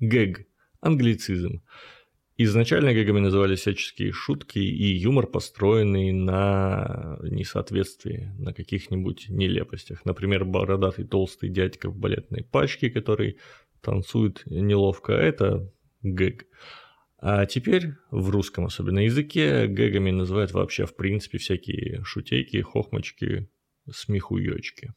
Гэг – англицизм. Изначально гэгами назывались всяческие шутки и юмор, построенный на несоответствии, на каких-нибудь нелепостях. Например, бородатый толстый дядька в балетной пачке, который танцует неловко – это гэг. А теперь в русском особенно языке гэгами называют вообще в принципе всякие шутейки, хохмочки, смехуёчки.